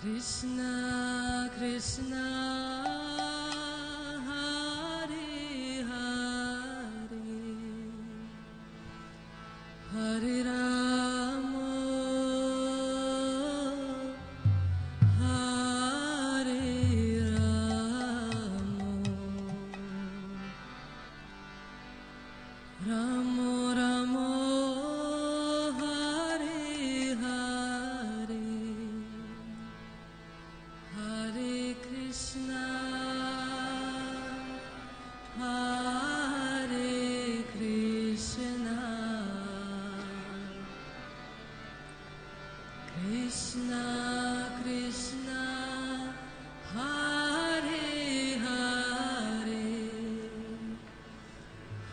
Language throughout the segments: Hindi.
Krishna Krishna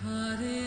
Hare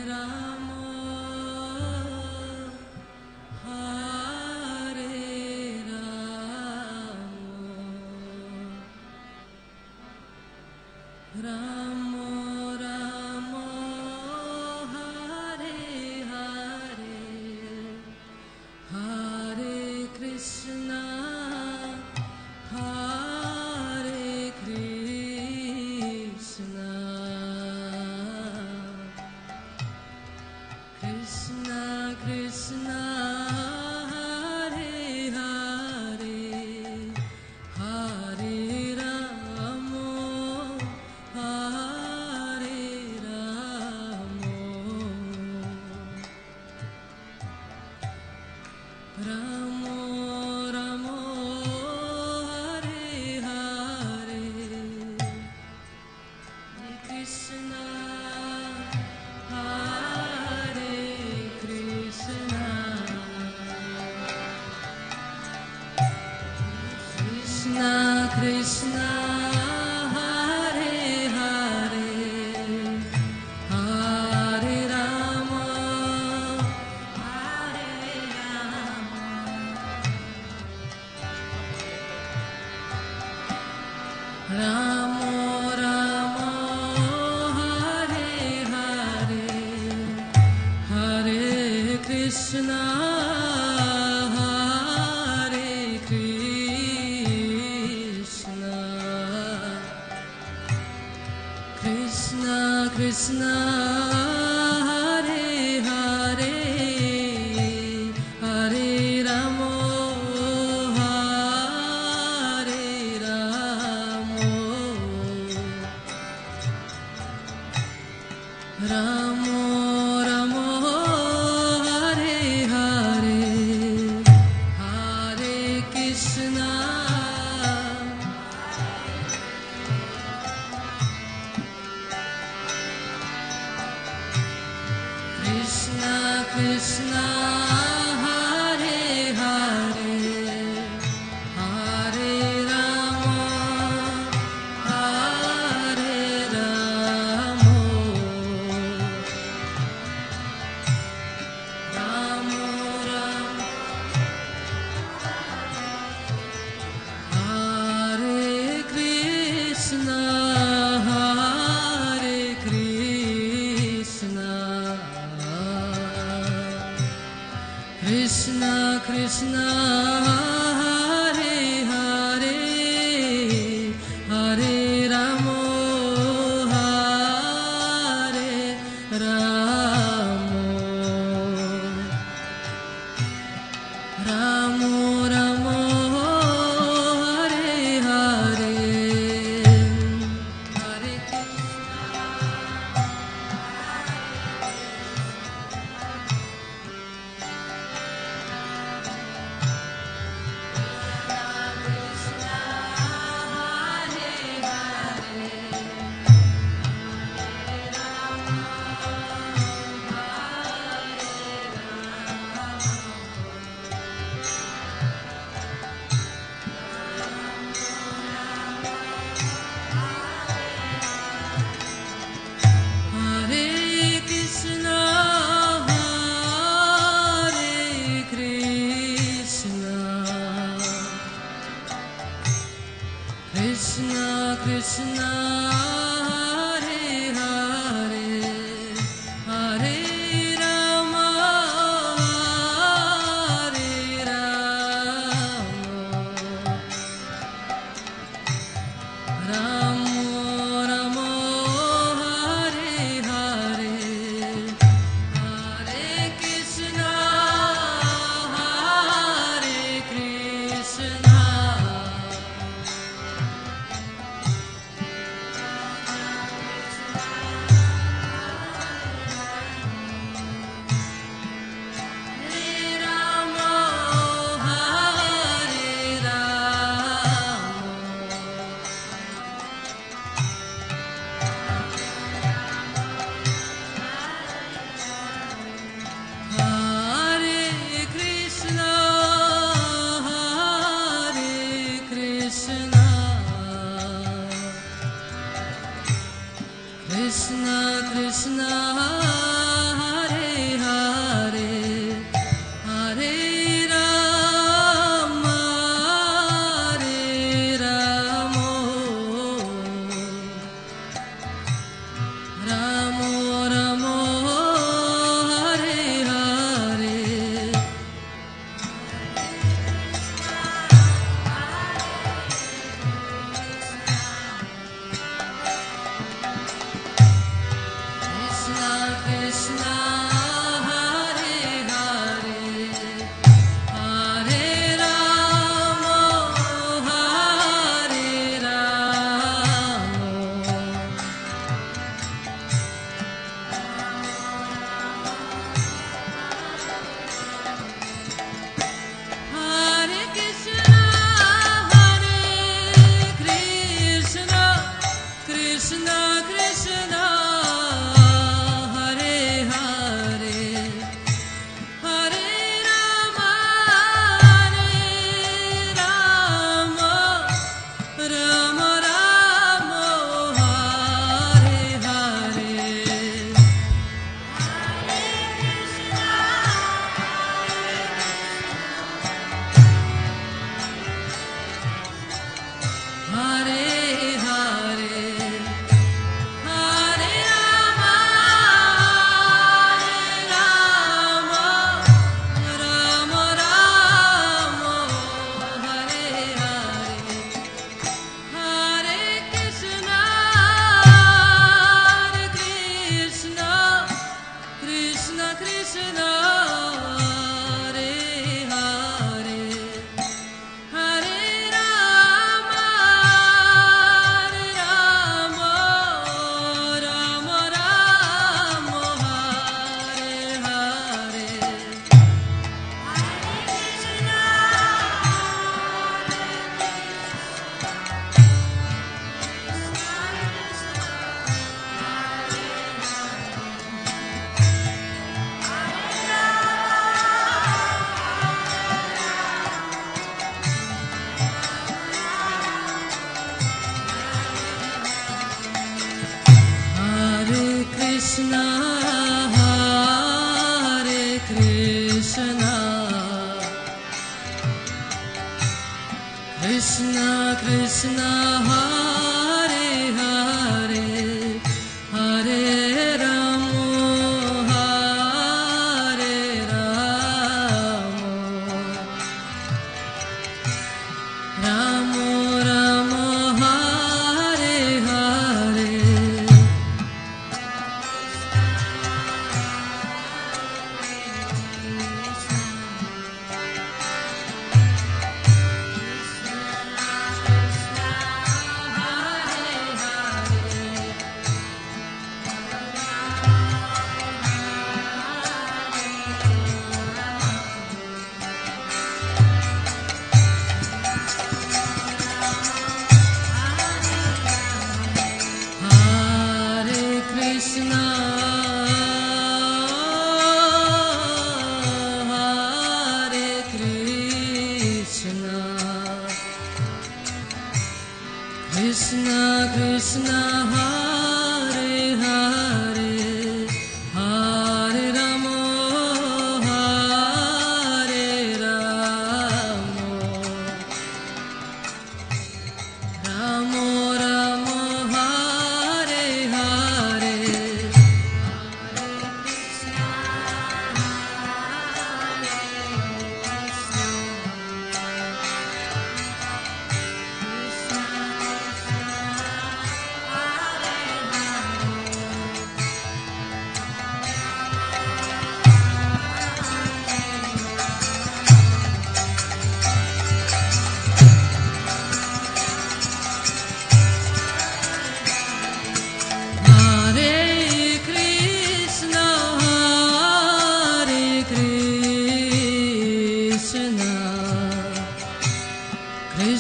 ना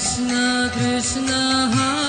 कृष्ण कृष्णः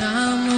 amor.